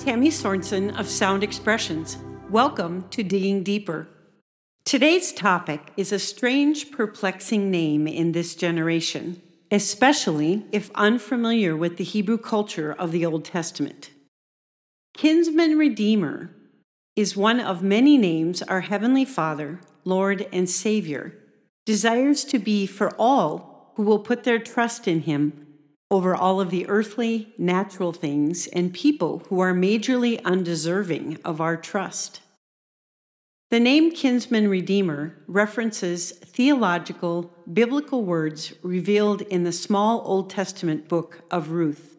Tammy Sorensen of Sound Expressions. Welcome to Digging Deeper. Today's topic is a strange, perplexing name in this generation, especially if unfamiliar with the Hebrew culture of the Old Testament. Kinsman Redeemer is one of many names our Heavenly Father, Lord, and Savior desires to be for all who will put their trust in Him over all of the earthly, natural things and people who are majorly undeserving of our trust. The name kinsman redeemer references theological, biblical words revealed in the small Old Testament book of Ruth.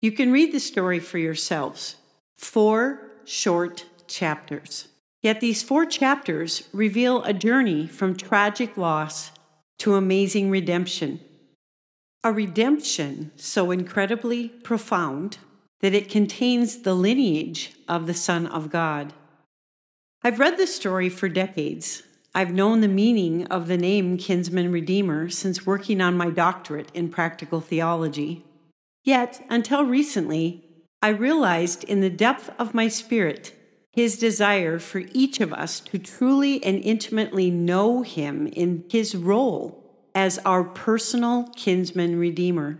You can read the story for yourselves. Four short chapters. Yet these four chapters reveal a journey from tragic loss to amazing redemption a redemption so incredibly profound that it contains the lineage of the Son of God. I've read this story for decades. I've known the meaning of the name Kinsman Redeemer since working on my doctorate in practical theology. Yet, until recently, I realized in the depth of my spirit his desire for each of us to truly and intimately know him in his role as our personal kinsman redeemer.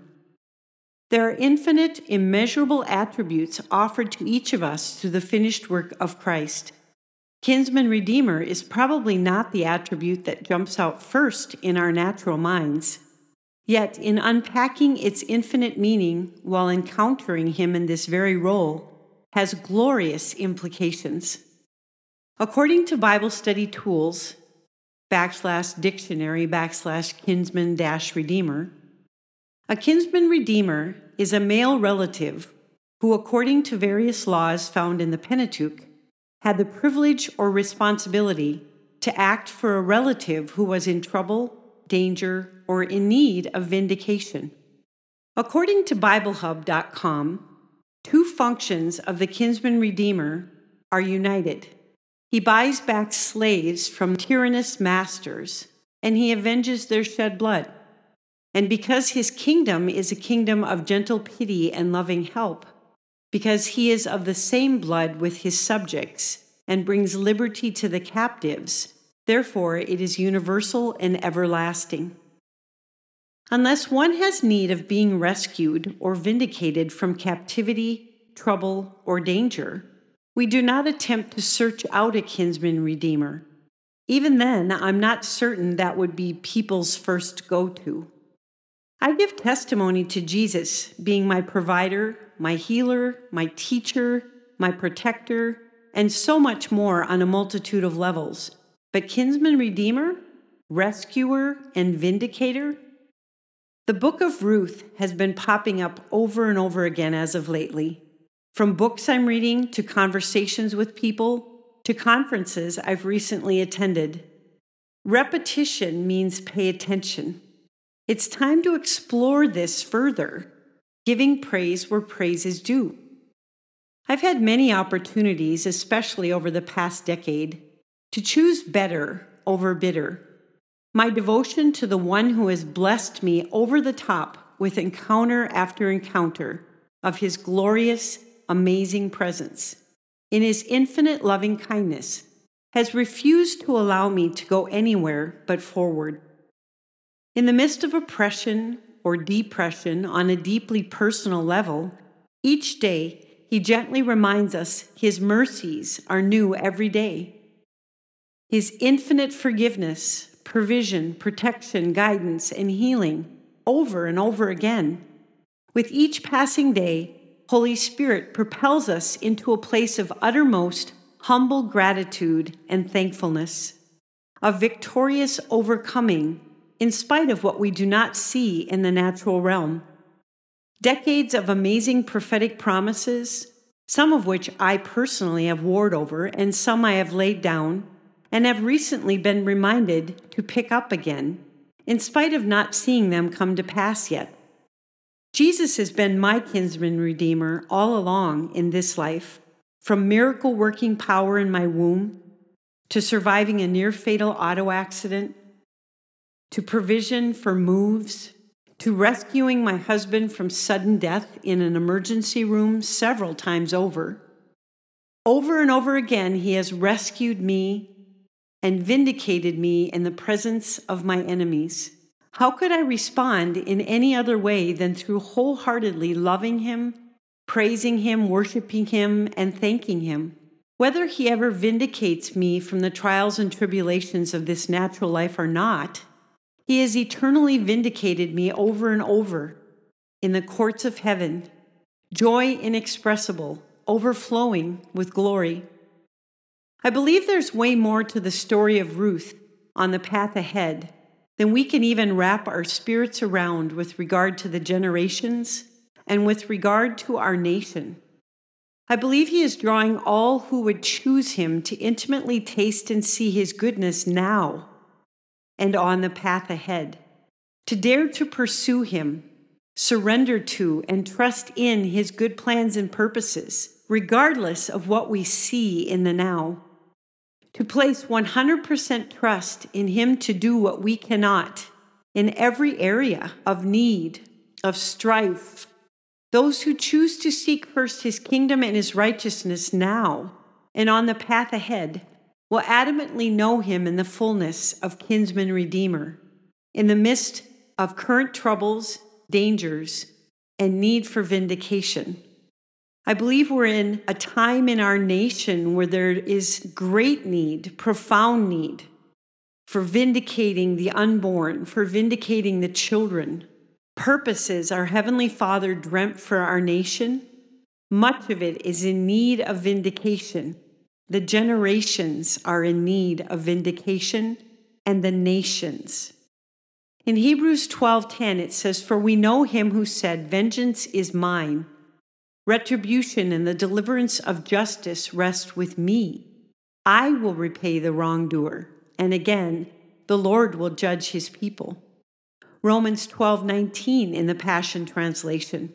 There are infinite, immeasurable attributes offered to each of us through the finished work of Christ. Kinsman Redeemer is probably not the attribute that jumps out first in our natural minds. Yet, in unpacking its infinite meaning while encountering Him in this very role, has glorious implications. According to Bible study tools, backslash dictionary backslash kinsman dash redeemer. A kinsman redeemer is a male relative who, according to various laws found in the Pentateuch, had the privilege or responsibility to act for a relative who was in trouble, danger, or in need of vindication. According to BibleHub.com, two functions of the kinsman redeemer are united. He buys back slaves from tyrannous masters, and he avenges their shed blood. And because his kingdom is a kingdom of gentle pity and loving help, because he is of the same blood with his subjects and brings liberty to the captives, therefore it is universal and everlasting. Unless one has need of being rescued or vindicated from captivity, trouble, or danger, we do not attempt to search out a kinsman redeemer. Even then, I'm not certain that would be people's first go to. I give testimony to Jesus being my provider, my healer, my teacher, my protector, and so much more on a multitude of levels. But kinsman redeemer, rescuer, and vindicator? The book of Ruth has been popping up over and over again as of lately. From books I'm reading to conversations with people to conferences I've recently attended. Repetition means pay attention. It's time to explore this further, giving praise where praise is due. I've had many opportunities, especially over the past decade, to choose better over bitter. My devotion to the one who has blessed me over the top with encounter after encounter of his glorious amazing presence, in his infinite loving kindness, has refused to allow me to go anywhere but forward. In the midst of oppression or depression on a deeply personal level, each day he gently reminds us his mercies are new every day. His infinite forgiveness, provision, protection, guidance, and healing over and over again. With each passing day, Holy Spirit propels us into a place of uttermost humble gratitude and thankfulness, of victorious overcoming in spite of what we do not see in the natural realm. Decades of amazing prophetic promises, some of which I personally have warred over and some I have laid down and have recently been reminded to pick up again, in spite of not seeing them come to pass yet. Jesus has been my kinsman redeemer all along in this life, from miracle working power in my womb to surviving a near fatal auto accident to provision for moves to rescuing my husband from sudden death in an emergency room several times over. Over and over again, he has rescued me and vindicated me in the presence of my enemies. How could I respond in any other way than through wholeheartedly loving him, praising him, worshiping him, and thanking him? Whether he ever vindicates me from the trials and tribulations of this natural life or not, he has eternally vindicated me over and over in the courts of heaven, joy inexpressible, overflowing with glory. I believe there's way more to the story of Ruth on the path ahead than we can even wrap our spirits around with regard to the generations and with regard to our nation. I believe he is drawing all who would choose him to intimately taste and see his goodness now and on the path ahead, to dare to pursue him, surrender to, and trust in his good plans and purposes, regardless of what we see in the now to place 100% trust in Him to do what we cannot in every area of need, of strife. Those who choose to seek first His kingdom and His righteousness now and on the path ahead will adamantly know Him in the fullness of kinsman redeemer, in the midst of current troubles, dangers, and need for vindication. I believe we're in a time in our nation where there is great need, profound need for vindicating the unborn, for vindicating the children. Purposes our Heavenly Father dreamt for our nation, much of it is in need of vindication. The generations are in need of vindication, and the nations. In Hebrews 12:10 it says, "For we know him who said, Vengeance is mine." Retribution and the deliverance of justice rest with me. I will repay the wrongdoer, and again, the Lord will judge his people. Romans 12:19 in the Passion translation.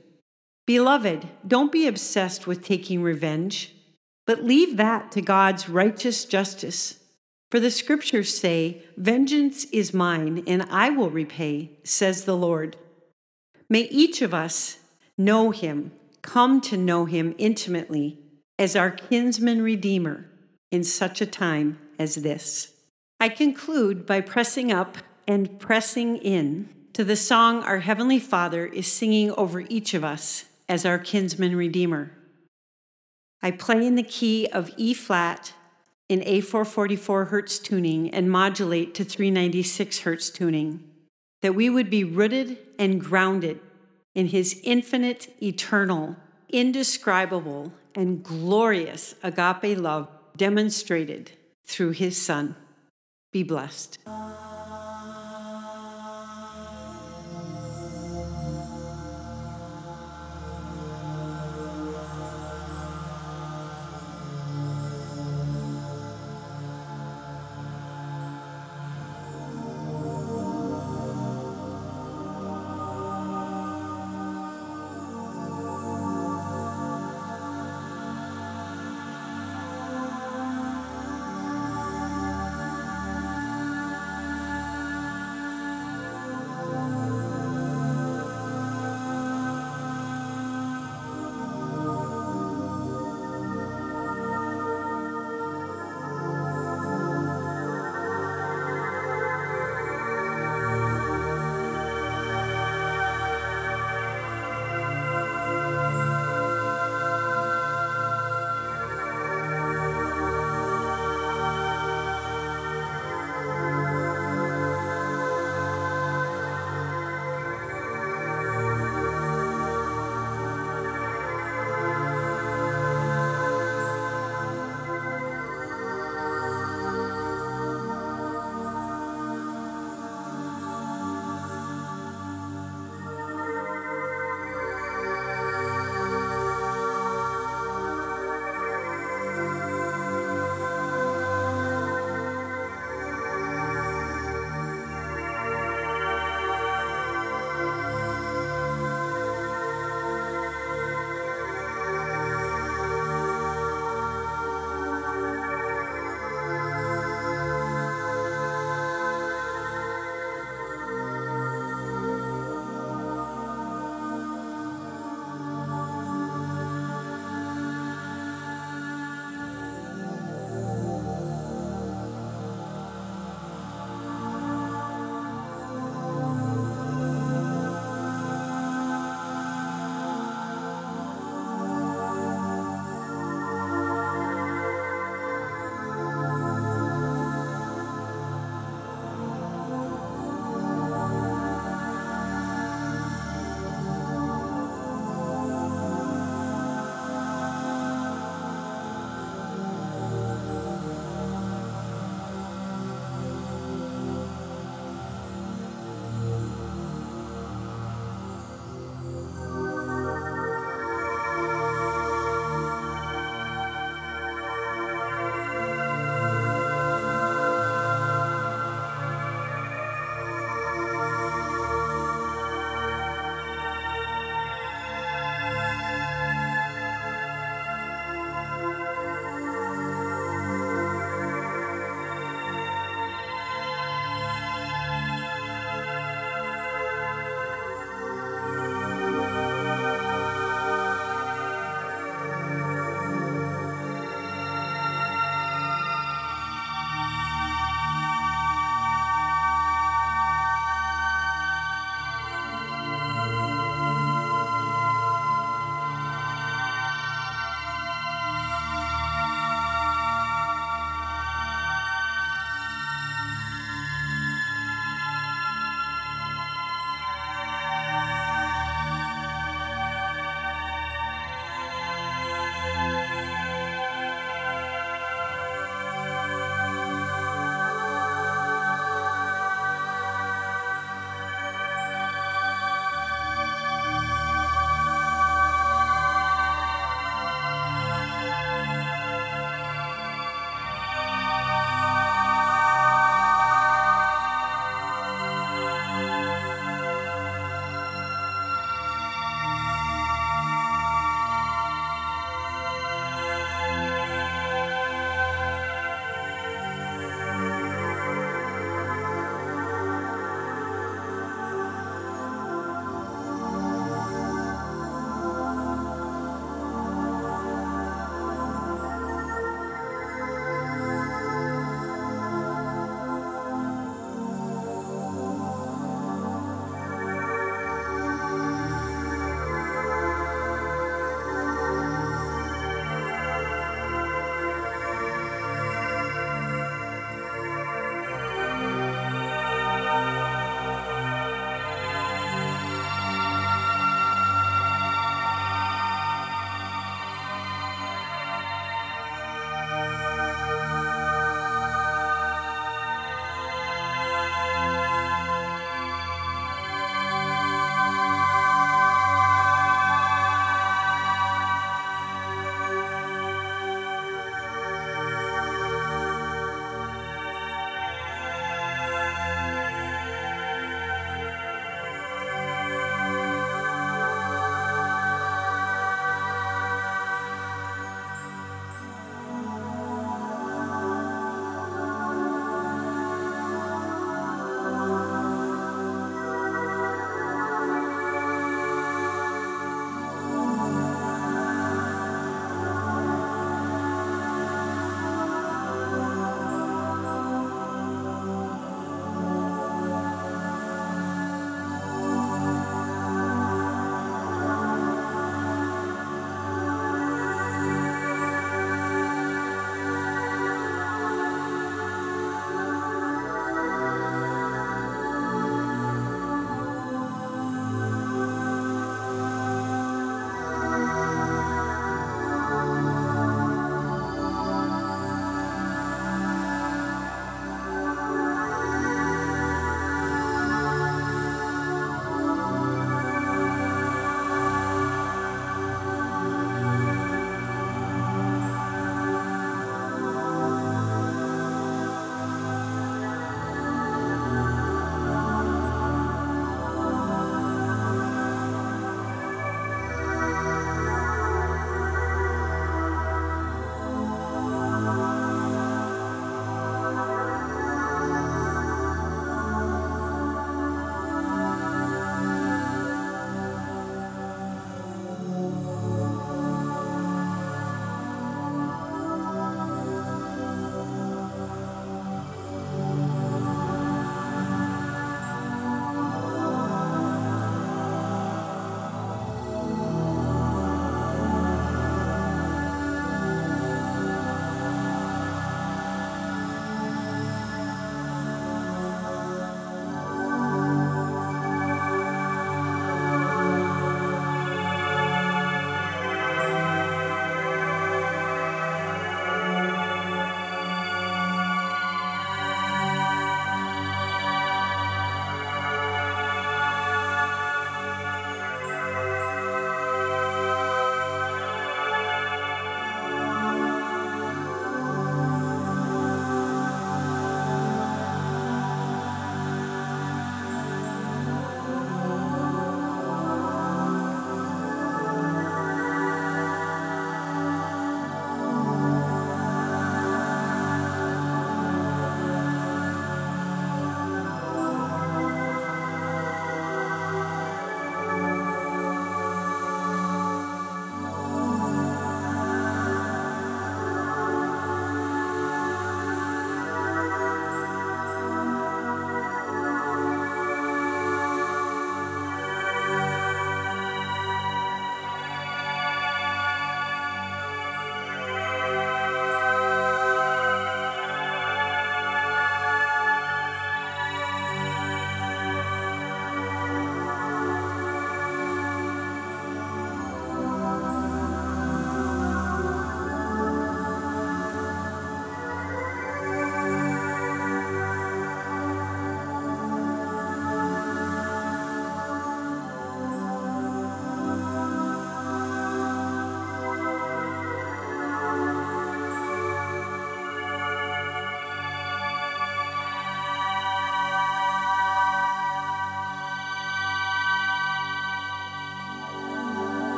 Beloved, don't be obsessed with taking revenge, but leave that to God's righteous justice. For the scriptures say, Vengeance is mine, and I will repay, says the Lord. May each of us know him come to know him intimately as our kinsman redeemer in such a time as this. I conclude by pressing up and pressing in to the song our Heavenly Father is singing over each of us as our kinsman redeemer. I play in the key of E flat in A444 Hertz tuning and modulate to 396 Hertz tuning, that we would be rooted and grounded in his infinite, eternal, indescribable, and glorious agape love demonstrated through his Son. Be blessed.